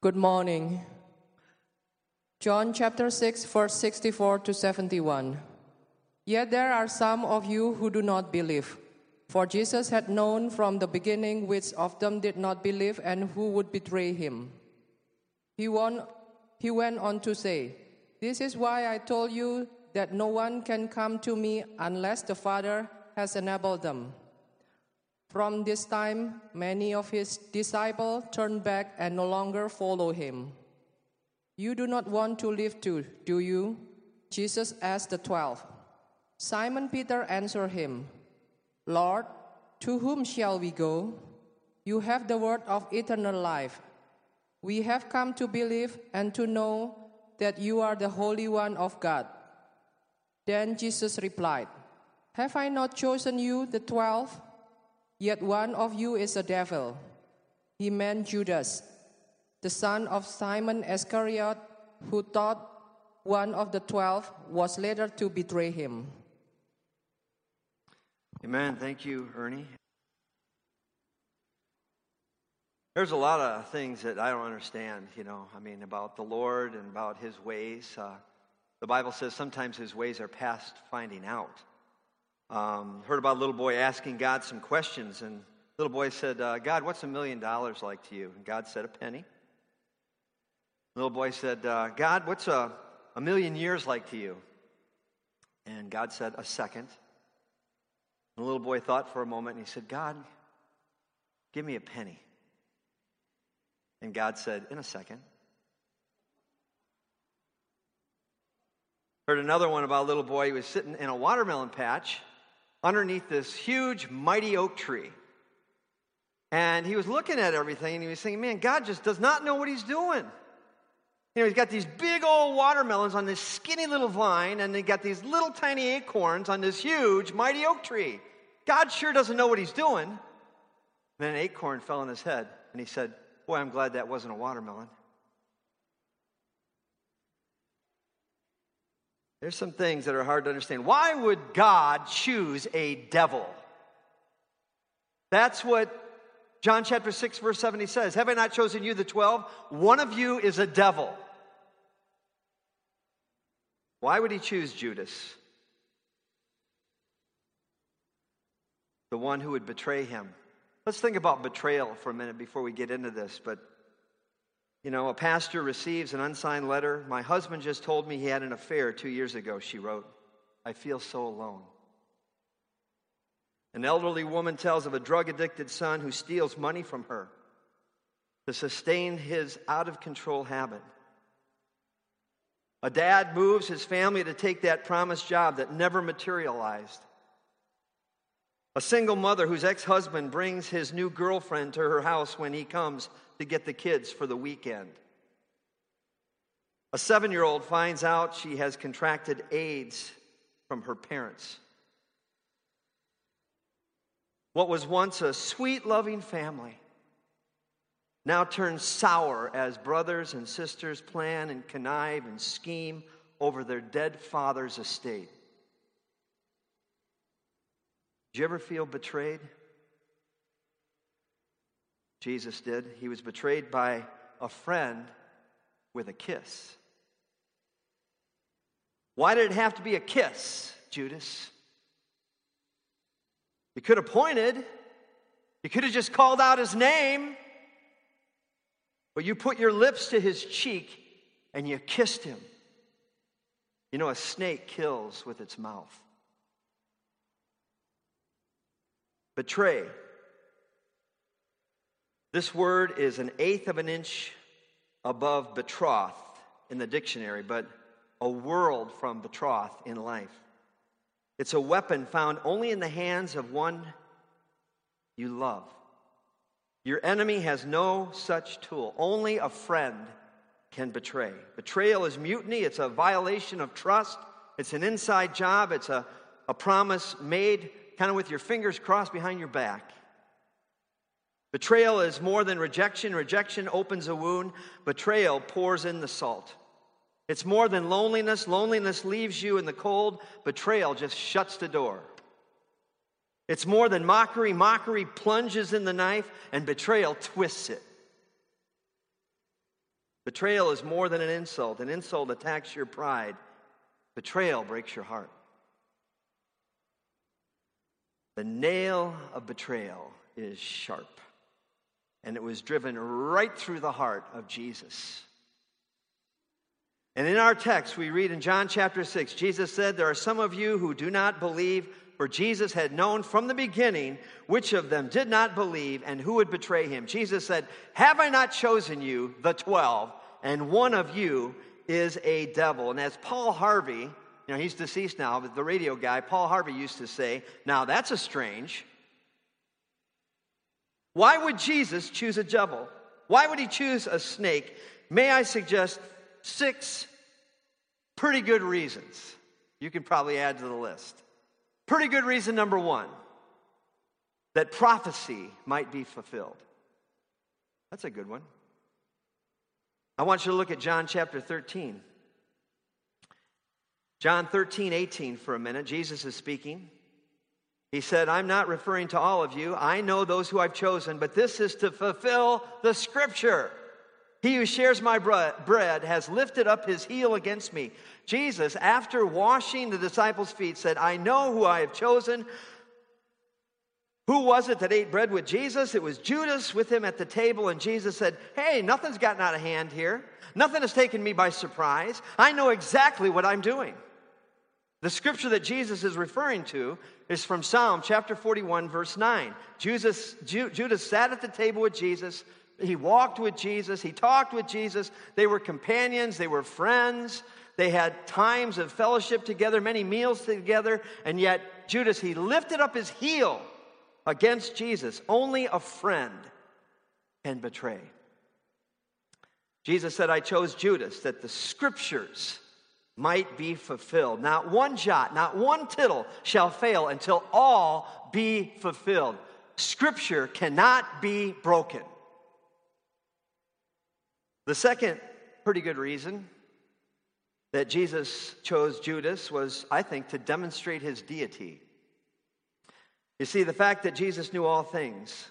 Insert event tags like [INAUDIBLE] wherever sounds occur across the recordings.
Good morning. John chapter 6, verse 64 to 71. Yet there are some of you who do not believe. For Jesus had known from the beginning which of them did not believe and who would betray him. He, won, he went on to say, This is why I told you that no one can come to me unless the Father has enabled them. From this time, many of his disciples turned back and no longer follow him. You do not want to live too, do you? Jesus asked the twelve. Simon Peter answered him, Lord, to whom shall we go? You have the word of eternal life. We have come to believe and to know that you are the Holy One of God. Then Jesus replied, Have I not chosen you, the twelve? Yet one of you is a devil. He meant Judas, the son of Simon Iscariot, who thought one of the twelve was later to betray him. Amen. Thank you, Ernie. There's a lot of things that I don't understand, you know, I mean, about the Lord and about his ways. Uh, the Bible says sometimes his ways are past finding out. Um, heard about a little boy asking God some questions, and little boy said, uh, God, what's a million dollars like to you? And God said, a penny. little boy said, uh, God, what's a, a million years like to you? And God said, a second. And the little boy thought for a moment, and he said, God, give me a penny. And God said, in a second. Heard another one about a little boy who was sitting in a watermelon patch underneath this huge, mighty oak tree. And he was looking at everything and he was thinking, man, God just does not know what he's doing. You know, he's got these big old watermelons on this skinny little vine, and they got these little tiny acorns on this huge, mighty oak tree. God sure doesn't know what he's doing. And then an acorn fell on his head, and he said, Boy, I'm glad that wasn't a watermelon. There's some things that are hard to understand. Why would God choose a devil? That's what John chapter 6, verse 70 says. Have I not chosen you, the 12? One of you is a devil. Why would he choose Judas? The one who would betray him. Let's think about betrayal for a minute before we get into this. But you know, a pastor receives an unsigned letter. My husband just told me he had an affair two years ago, she wrote. I feel so alone. An elderly woman tells of a drug addicted son who steals money from her to sustain his out of control habit. A dad moves his family to take that promised job that never materialized. A single mother whose ex husband brings his new girlfriend to her house when he comes to get the kids for the weekend. A seven year old finds out she has contracted AIDS from her parents. What was once a sweet, loving family now turns sour as brothers and sisters plan and connive and scheme over their dead father's estate. Did you ever feel betrayed? Jesus did. He was betrayed by a friend with a kiss. Why did it have to be a kiss, Judas? You could have pointed, you could have just called out his name, but you put your lips to his cheek and you kissed him. You know, a snake kills with its mouth. Betray this word is an eighth of an inch above betroth in the dictionary, but a world from betroth in life. It's a weapon found only in the hands of one you love. Your enemy has no such tool. Only a friend can betray. Betrayal is mutiny, it's a violation of trust, it's an inside job, it's a, a promise made kind of with your fingers crossed behind your back. Betrayal is more than rejection. Rejection opens a wound, betrayal pours in the salt. It's more than loneliness. Loneliness leaves you in the cold, betrayal just shuts the door. It's more than mockery. Mockery plunges in the knife, and betrayal twists it. Betrayal is more than an insult. An insult attacks your pride, betrayal breaks your heart. The nail of betrayal is sharp, and it was driven right through the heart of Jesus. And in our text, we read in John chapter 6, Jesus said, There are some of you who do not believe, for Jesus had known from the beginning which of them did not believe and who would betray him. Jesus said, Have I not chosen you, the twelve, and one of you is a devil? And as Paul Harvey, you know, he's deceased now, but the radio guy, Paul Harvey, used to say, Now that's a strange. Why would Jesus choose a devil? Why would he choose a snake? May I suggest six pretty good reasons? You can probably add to the list. Pretty good reason number one that prophecy might be fulfilled. That's a good one. I want you to look at John chapter 13. John 13, 18 for a minute. Jesus is speaking. He said, I'm not referring to all of you. I know those who I've chosen, but this is to fulfill the scripture. He who shares my bread has lifted up his heel against me. Jesus, after washing the disciples' feet, said, I know who I have chosen. Who was it that ate bread with Jesus? It was Judas with him at the table, and Jesus said, Hey, nothing's gotten out of hand here. Nothing has taken me by surprise. I know exactly what I'm doing. The scripture that Jesus is referring to is from Psalm chapter 41, verse 9. Judas, Judas sat at the table with Jesus. He walked with Jesus. He talked with Jesus. They were companions. They were friends. They had times of fellowship together, many meals together. And yet, Judas, he lifted up his heel against Jesus. Only a friend can betray. Jesus said, I chose Judas that the scriptures might be fulfilled. Not one jot, not one tittle shall fail until all be fulfilled. Scripture cannot be broken. The second pretty good reason that Jesus chose Judas was, I think, to demonstrate his deity. You see, the fact that Jesus knew all things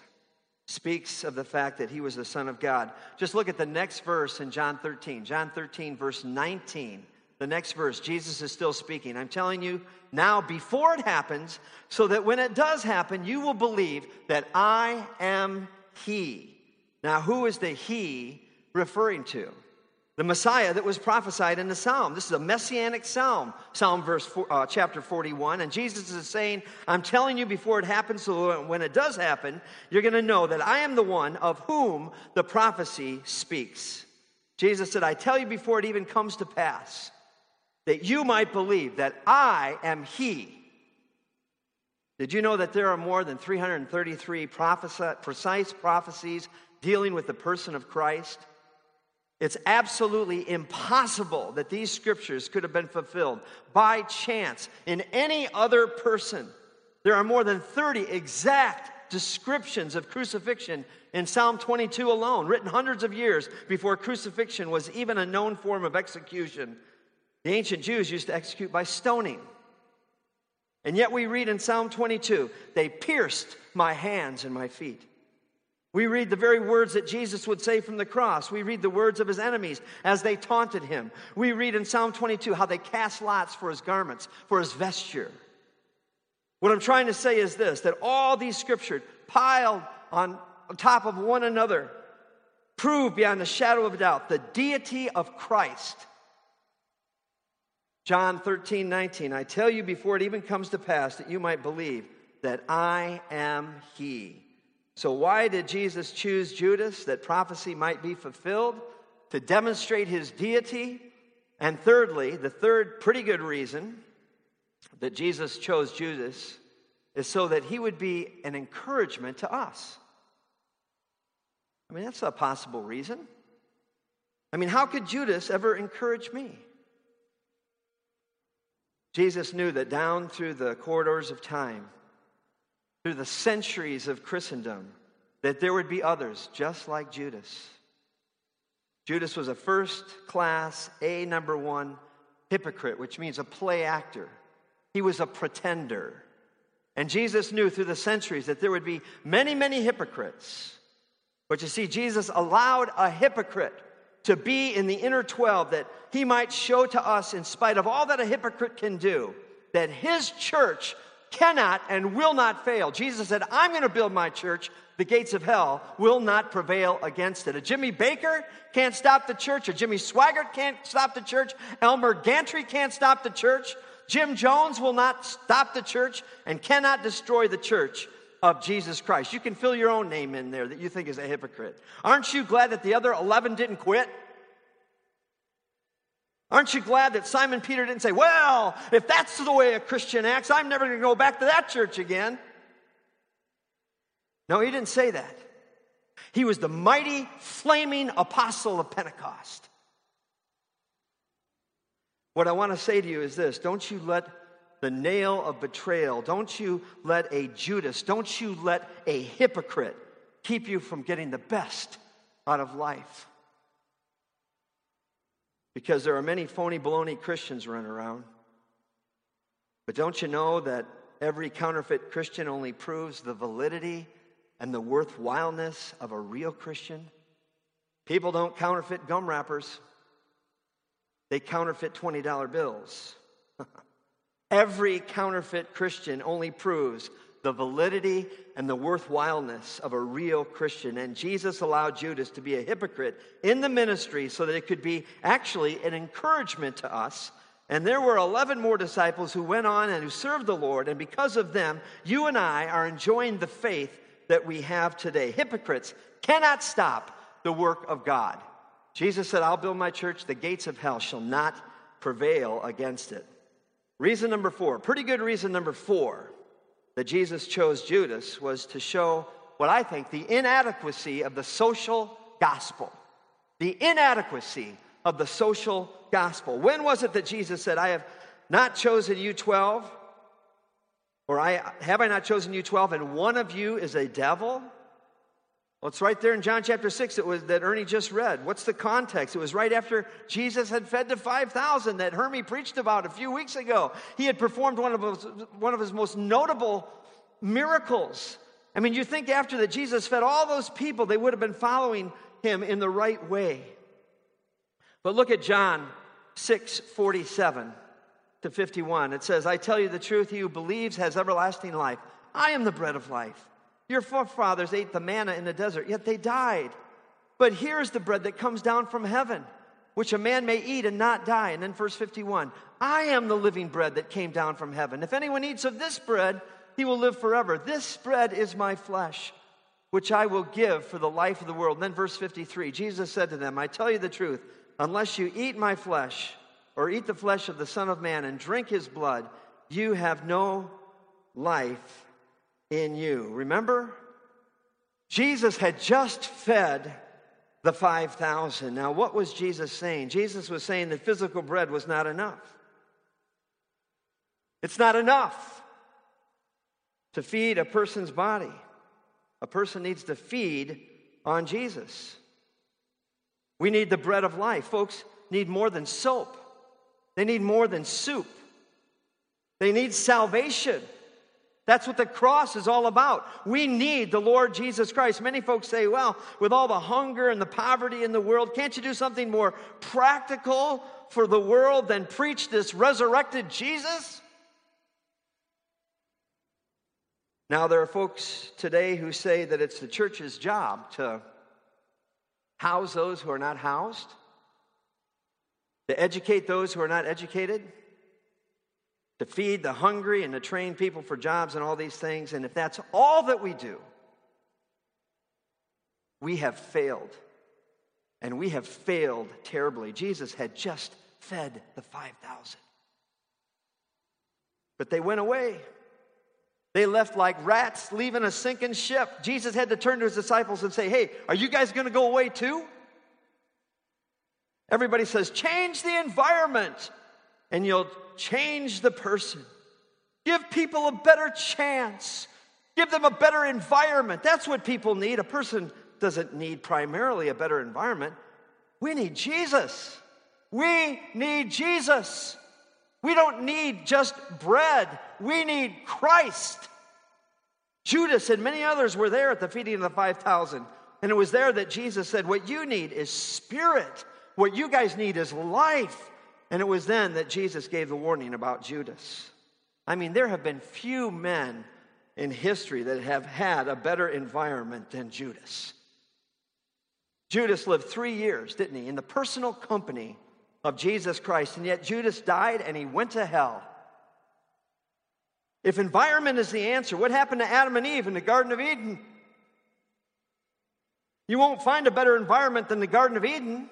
speaks of the fact that he was the Son of God. Just look at the next verse in John 13. John 13, verse 19 the next verse, Jesus is still speaking. I'm telling you now before it happens, so that when it does happen, you will believe that I am He. Now, who is the He referring to? The Messiah that was prophesied in the Psalm. This is a messianic Psalm, Psalm verse four, uh, chapter 41. And Jesus is saying, I'm telling you before it happens, so when it does happen, you're going to know that I am the one of whom the prophecy speaks. Jesus said, I tell you before it even comes to pass that you might believe that I am He. Did you know that there are more than 333 prophesi- precise prophecies dealing with the person of Christ? It's absolutely impossible that these scriptures could have been fulfilled by chance in any other person. There are more than 30 exact descriptions of crucifixion in Psalm 22 alone, written hundreds of years before crucifixion was even a known form of execution the ancient Jews used to execute by stoning. And yet we read in Psalm 22, they pierced my hands and my feet. We read the very words that Jesus would say from the cross. We read the words of his enemies as they taunted him. We read in Psalm 22 how they cast lots for his garments, for his vesture. What I'm trying to say is this that all these scriptures piled on top of one another prove beyond a shadow of a doubt the deity of Christ John 13, 19, I tell you before it even comes to pass that you might believe that I am He. So, why did Jesus choose Judas? That prophecy might be fulfilled, to demonstrate his deity. And thirdly, the third pretty good reason that Jesus chose Judas is so that he would be an encouragement to us. I mean, that's a possible reason. I mean, how could Judas ever encourage me? Jesus knew that down through the corridors of time, through the centuries of Christendom, that there would be others just like Judas. Judas was a first class, A number one hypocrite, which means a play actor. He was a pretender. And Jesus knew through the centuries that there would be many, many hypocrites. But you see, Jesus allowed a hypocrite to be in the inner 12 that he might show to us, in spite of all that a hypocrite can do, that his church cannot and will not fail. Jesus said, I'm going to build my church. The gates of hell will not prevail against it. A Jimmy Bakker can't stop the church. A Jimmy Swaggart can't stop the church. Elmer Gantry can't stop the church. Jim Jones will not stop the church and cannot destroy the church of Jesus Christ. You can fill your own name in there that you think is a hypocrite. Aren't you glad that the other 11 didn't quit? Aren't you glad that Simon Peter didn't say, Well, if that's the way a Christian acts, I'm never going to go back to that church again? No, he didn't say that. He was the mighty, flaming apostle of Pentecost. What I want to say to you is this don't you let the nail of betrayal, don't you let a Judas, don't you let a hypocrite keep you from getting the best out of life. Because there are many phony baloney Christians running around. But don't you know that every counterfeit Christian only proves the validity and the worthwhileness of a real Christian? People don't counterfeit gum wrappers, they counterfeit $20 bills. [LAUGHS] Every counterfeit Christian only proves the validity and the worthwhileness of a real Christian. And Jesus allowed Judas to be a hypocrite in the ministry so that it could be actually an encouragement to us. And there were 11 more disciples who went on and who served the Lord. And because of them, you and I are enjoying the faith that we have today. Hypocrites cannot stop the work of God. Jesus said, I'll build my church, the gates of hell shall not prevail against it. Reason number four, pretty good reason number four that Jesus chose Judas was to show what I think the inadequacy of the social gospel. The inadequacy of the social gospel. When was it that Jesus said, I have not chosen you 12? Or I have I not chosen you 12 and one of you is a devil? Well, it's right there in John chapter 6 it was, that Ernie just read. What's the context? It was right after Jesus had fed the 5,000 that Hermie preached about a few weeks ago. He had performed one of his, one of his most notable miracles. I mean, you think after that Jesus fed all those people, they would have been following him in the right way. But look at John 6 47 to 51. It says, I tell you the truth, he who believes has everlasting life. I am the bread of life. Your forefathers ate the manna in the desert, yet they died. But here's the bread that comes down from heaven, which a man may eat and not die. And then verse 51 I am the living bread that came down from heaven. If anyone eats of this bread, he will live forever. This bread is my flesh, which I will give for the life of the world. And then verse 53 Jesus said to them, I tell you the truth, unless you eat my flesh, or eat the flesh of the Son of Man and drink his blood, you have no life in you. Remember? Jesus had just fed the 5,000. Now, what was Jesus saying? Jesus was saying that physical bread was not enough. It's not enough to feed a person's body. A person needs to feed on Jesus. We need the bread of life. Folks need more than soap, they need more than soup, they need salvation. That's what the cross is all about. We need the Lord Jesus Christ. Many folks say, well, with all the hunger and the poverty in the world, can't you do something more practical for the world than preach this resurrected Jesus? Now, there are folks today who say that it's the church's job to house those who are not housed, to educate those who are not educated to feed the hungry and to train people for jobs and all these things. And if that's all that we do, we have failed. And we have failed terribly. Jesus had just fed the 5,000. But they went away. They left like rats leaving a sinking ship. Jesus had to turn to his disciples and say, Hey, are you guys going to go away too? Everybody says, Change the environment and you'll change the person. Give people a better chance. Give them a better environment. That's what people need. A person doesn't need primarily a better environment. We need Jesus. We need Jesus. We don't need just bread, we need Christ. Judas and many others were there at the feeding of the 5,000. And it was there that Jesus said, What you need is spirit. What you guys need is life. And it was then that Jesus gave the warning about Judas. I mean, there have been few men in history that have had a better environment than Judas. Judas lived three years, didn't he, in the personal company of Jesus Christ, and yet Judas died and he went to hell. If environment is the answer, what happened to Adam and Eve in the Garden of Eden? You won't find a better environment than the Garden of Eden.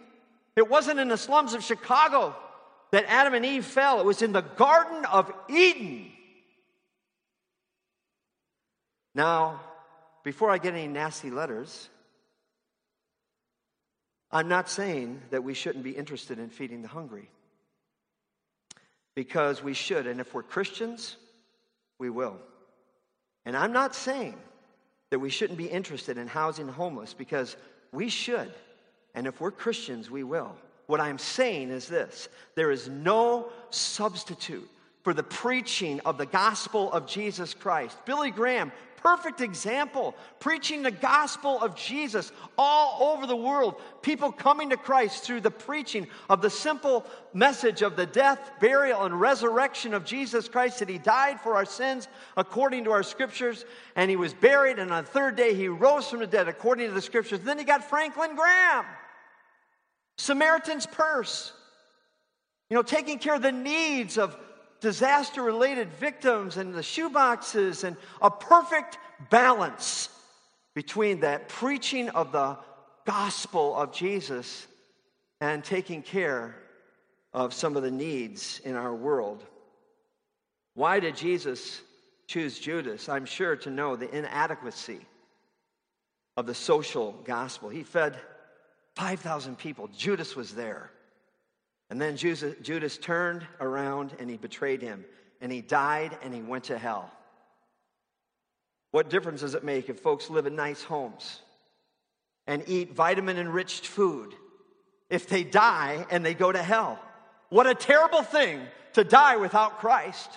It wasn't in the slums of Chicago that Adam and Eve fell, it was in the Garden of Eden. Now, before I get any nasty letters, I'm not saying that we shouldn't be interested in feeding the hungry. Because we should. And if we're Christians, we will. And I'm not saying that we shouldn't be interested in housing homeless because we should. And if we're Christians, we will. What I'm saying is this there is no substitute for the preaching of the gospel of Jesus Christ. Billy Graham perfect example, preaching the gospel of Jesus all over the world. People coming to Christ through the preaching of the simple message of the death, burial, and resurrection of Jesus Christ, that He died for our sins according to our scriptures, and He was buried, and on the third day He rose from the dead according to the scriptures. Then He got Franklin Graham, Samaritan's Purse, you know, taking care of the needs of disaster related victims and the shoeboxes and a perfect balance between that preaching of the gospel of Jesus and taking care of some of the needs in our world. Why did Jesus choose Judas? I'm sure to know the inadequacy of the social gospel. He fed 5,000 people, Judas was there. And then Judas turned around and he betrayed him. And he died and he went to hell. What difference does it make if folks live in nice homes and eat vitamin enriched food if they die and they go to hell? What a terrible thing to die without Christ.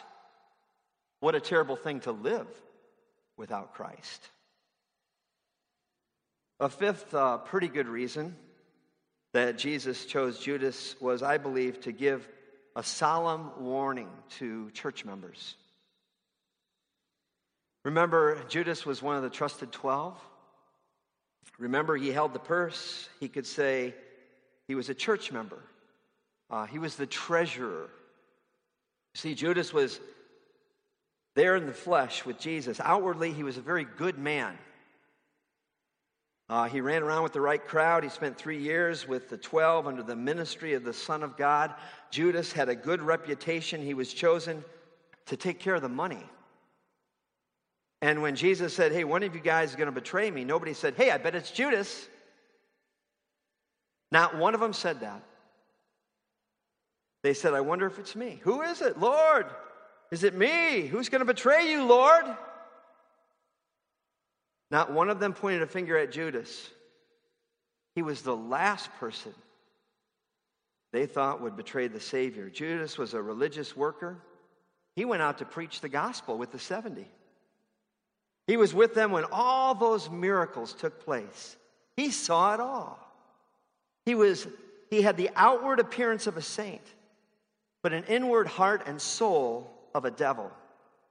What a terrible thing to live without Christ. A fifth uh, pretty good reason that Jesus chose Judas was, I believe, to give a solemn warning to church members. Remember, Judas was one of the trusted 12. Remember, he held the purse. He could say he was a church member, uh, he was the treasurer. See, Judas was there in the flesh with Jesus. Outwardly, he was a very good man. Uh, he ran around with the right crowd. He spent three years with the 12 under the ministry of the Son of God. Judas had a good reputation. He was chosen to take care of the money. And when Jesus said, Hey, one of you guys is going to betray me, nobody said, Hey, I bet it's Judas. Not one of them said that. They said, I wonder if it's me. Who is it? Lord, is it me? Who's going to betray you, Lord? Not one of them pointed a finger at Judas. He was the last person they thought would betray the Savior. Judas was a religious worker. He went out to preach the gospel with the 70. He was with them when all those miracles took place. He saw it all. He, was, he had the outward appearance of a saint, but an inward heart and soul of a devil.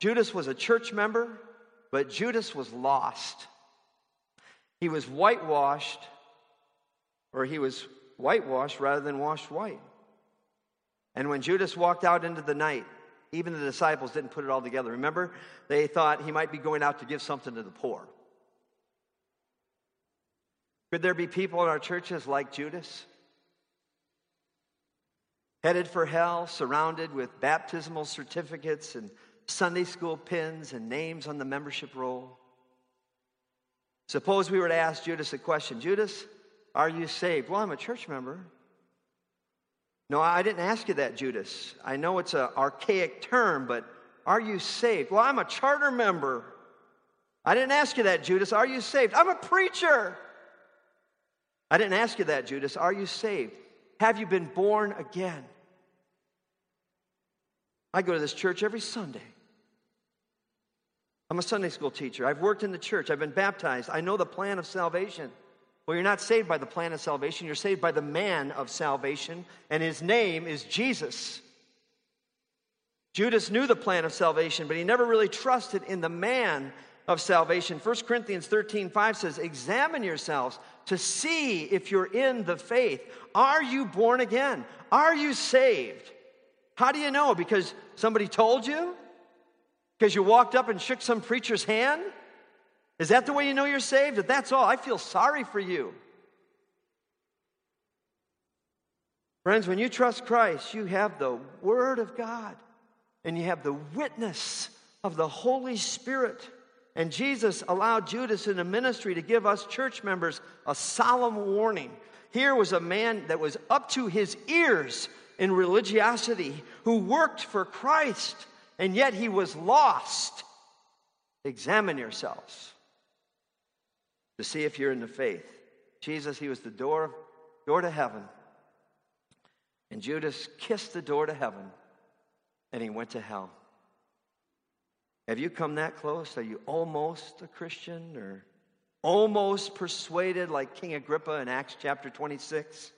Judas was a church member, but Judas was lost. He was whitewashed, or he was whitewashed rather than washed white. And when Judas walked out into the night, even the disciples didn't put it all together. Remember, they thought he might be going out to give something to the poor. Could there be people in our churches like Judas? Headed for hell, surrounded with baptismal certificates and Sunday school pins and names on the membership roll. Suppose we were to ask Judas a question Judas, are you saved? Well, I'm a church member. No, I didn't ask you that, Judas. I know it's an archaic term, but are you saved? Well, I'm a charter member. I didn't ask you that, Judas. Are you saved? I'm a preacher. I didn't ask you that, Judas. Are you saved? Have you been born again? I go to this church every Sunday. I'm a Sunday school teacher. I've worked in the church. I've been baptized. I know the plan of salvation. Well, you're not saved by the plan of salvation, you're saved by the man of salvation, and his name is Jesus. Judas knew the plan of salvation, but he never really trusted in the man of salvation. 1 Corinthians 13 5 says, Examine yourselves to see if you're in the faith. Are you born again? Are you saved? How do you know? Because somebody told you? Because you walked up and shook some preacher's hand? Is that the way you know you're saved? If that's all, I feel sorry for you. Friends, when you trust Christ, you have the Word of God and you have the witness of the Holy Spirit. And Jesus allowed Judas in the ministry to give us church members a solemn warning. Here was a man that was up to his ears in religiosity who worked for Christ, and yet he was lost. Examine yourselves to see if you're in the faith. Jesus, he was the door, door to heaven. And Judas kissed the door to heaven and he went to hell. Have you come that close? Are you almost a Christian or almost persuaded like King Agrippa in Acts chapter 26?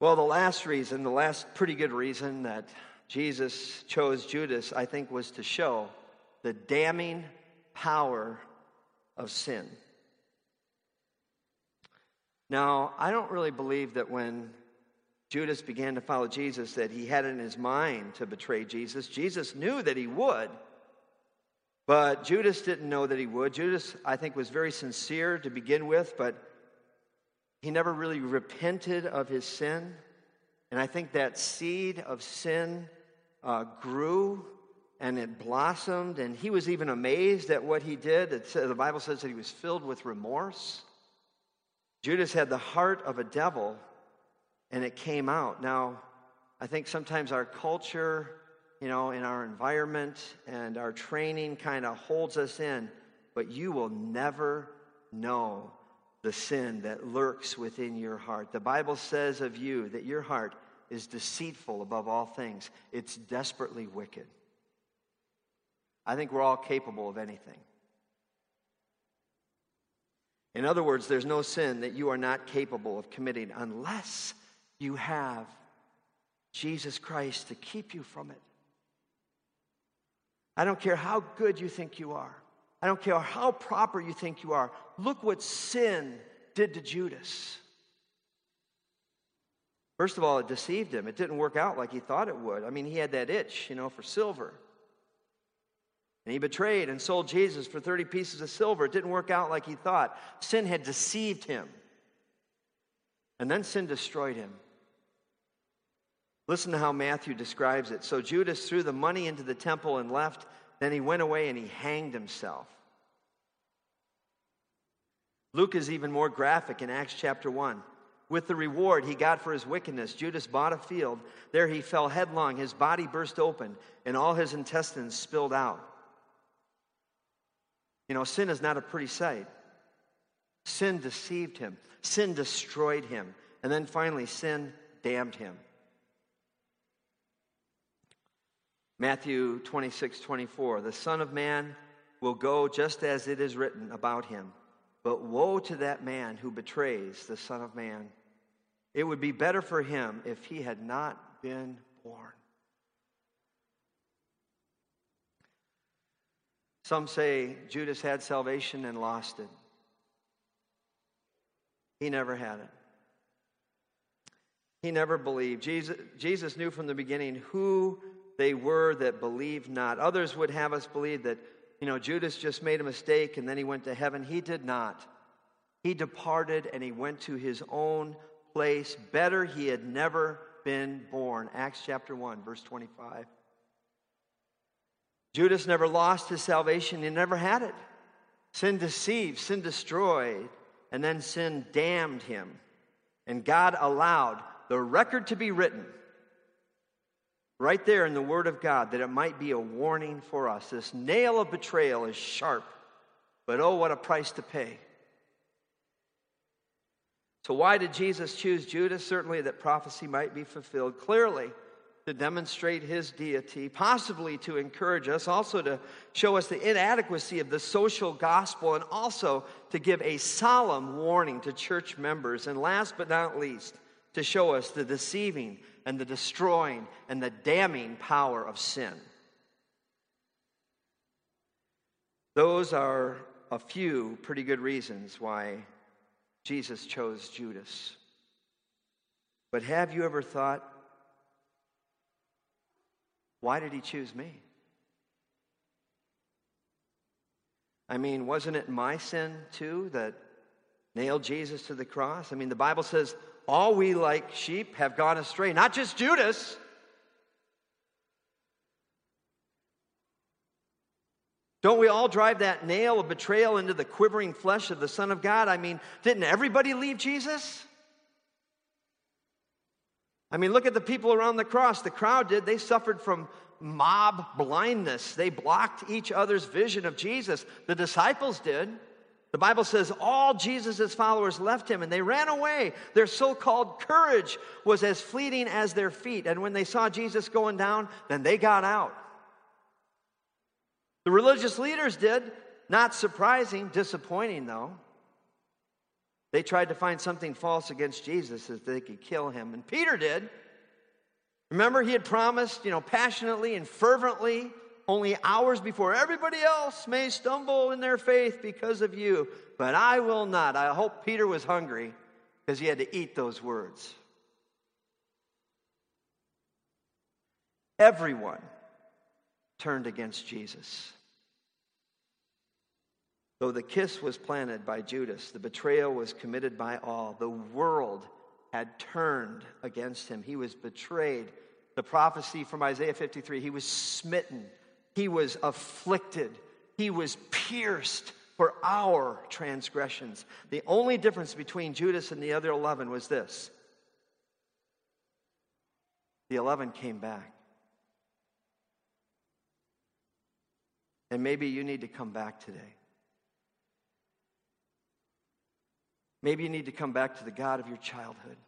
Well, the last reason, the last pretty good reason that Jesus chose Judas, I think, was to show the damning power of sin. Now, I don't really believe that when Judas began to follow Jesus that he had in his mind to betray Jesus. Jesus knew that he would, but Judas didn't know that he would. Judas, I think, was very sincere to begin with, but he never really repented of his sin. And I think that seed of sin uh, grew and it blossomed, and he was even amazed at what he did. It, the Bible says that he was filled with remorse. Judas had the heart of a devil and it came out. Now, I think sometimes our culture, you know, in our environment and our training kind of holds us in, but you will never know the sin that lurks within your heart. The Bible says of you that your heart is deceitful above all things, it's desperately wicked. I think we're all capable of anything. In other words, there's no sin that you are not capable of committing unless you have Jesus Christ to keep you from it. I don't care how good you think you are. I don't care how proper you think you are. Look what sin did to Judas. First of all, it deceived him. It didn't work out like he thought it would. I mean, he had that itch, you know, for silver. And he betrayed and sold Jesus for 30 pieces of silver. It didn't work out like he thought. Sin had deceived him. And then sin destroyed him. Listen to how Matthew describes it. So Judas threw the money into the temple and left. Then he went away and he hanged himself. Luke is even more graphic in Acts chapter 1. With the reward he got for his wickedness, Judas bought a field. There he fell headlong. His body burst open, and all his intestines spilled out. You know, sin is not a pretty sight. Sin deceived him, sin destroyed him, and then finally, sin damned him. Matthew 26, 24. The Son of Man will go just as it is written about him. But woe to that man who betrays the Son of Man. It would be better for him if he had not been born. Some say Judas had salvation and lost it. He never had it. He never believed. Jesus, Jesus knew from the beginning who they were that believed not. Others would have us believe that, you know, Judas just made a mistake and then he went to heaven. He did not. He departed and he went to his own place. Better he had never been born. Acts chapter 1, verse 25. Judas never lost his salvation, he never had it. Sin deceived, sin destroyed, and then sin damned him. And God allowed the record to be written right there in the Word of God that it might be a warning for us. This nail of betrayal is sharp, but oh, what a price to pay. So, why did Jesus choose Judas? Certainly that prophecy might be fulfilled. Clearly, to demonstrate his deity, possibly to encourage us, also to show us the inadequacy of the social gospel, and also to give a solemn warning to church members. And last but not least, to show us the deceiving and the destroying and the damning power of sin. Those are a few pretty good reasons why Jesus chose Judas. But have you ever thought, why did he choose me? I mean, wasn't it my sin too that nailed Jesus to the cross? I mean, the Bible says, all we like sheep have gone astray, not just Judas. Don't we all drive that nail of betrayal into the quivering flesh of the Son of God? I mean, didn't everybody leave Jesus? I mean, look at the people around the cross. The crowd did. They suffered from mob blindness, they blocked each other's vision of Jesus. The disciples did. The Bible says all Jesus' followers left him and they ran away. Their so called courage was as fleeting as their feet. And when they saw Jesus going down, then they got out. The religious leaders did. Not surprising, disappointing though. They tried to find something false against Jesus that they could kill him. And Peter did. Remember, he had promised, you know, passionately and fervently, only hours before everybody else may stumble in their faith because of you, but I will not. I hope Peter was hungry because he had to eat those words. Everyone turned against Jesus. Though the kiss was planted by Judas, the betrayal was committed by all. The world had turned against him. He was betrayed. The prophecy from Isaiah 53 he was smitten, he was afflicted, he was pierced for our transgressions. The only difference between Judas and the other 11 was this the 11 came back. And maybe you need to come back today. Maybe you need to come back to the God of your childhood.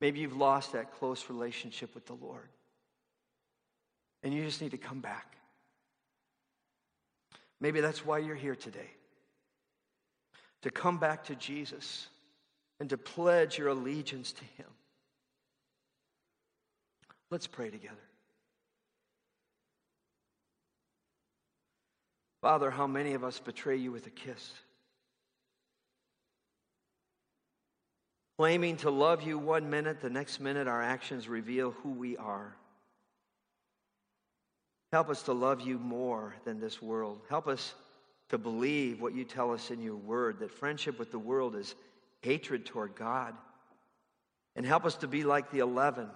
Maybe you've lost that close relationship with the Lord. And you just need to come back. Maybe that's why you're here today. To come back to Jesus and to pledge your allegiance to Him. Let's pray together. Father, how many of us betray you with a kiss? Claiming to love you one minute, the next minute our actions reveal who we are. Help us to love you more than this world. Help us to believe what you tell us in your word that friendship with the world is hatred toward God. And help us to be like the 11.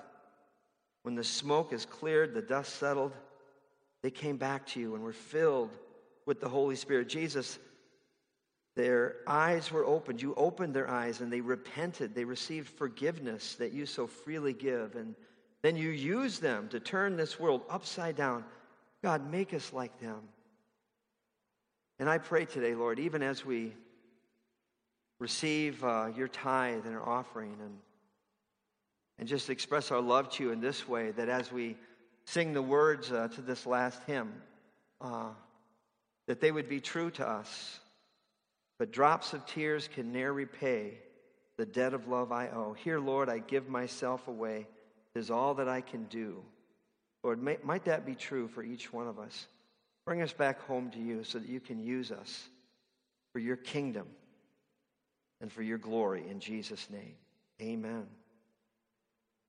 When the smoke is cleared, the dust settled, they came back to you and were filled with the Holy Spirit. Jesus, their eyes were opened. You opened their eyes and they repented. They received forgiveness that you so freely give. And then you use them to turn this world upside down. God, make us like them. And I pray today, Lord, even as we receive uh, your tithe and our offering and, and just express our love to you in this way, that as we sing the words uh, to this last hymn, uh, that they would be true to us. But drops of tears can ne'er repay the debt of love I owe. Here, Lord, I give myself away. Is all that I can do. Lord, may, might that be true for each one of us? Bring us back home to you so that you can use us for your kingdom and for your glory. In Jesus' name, amen.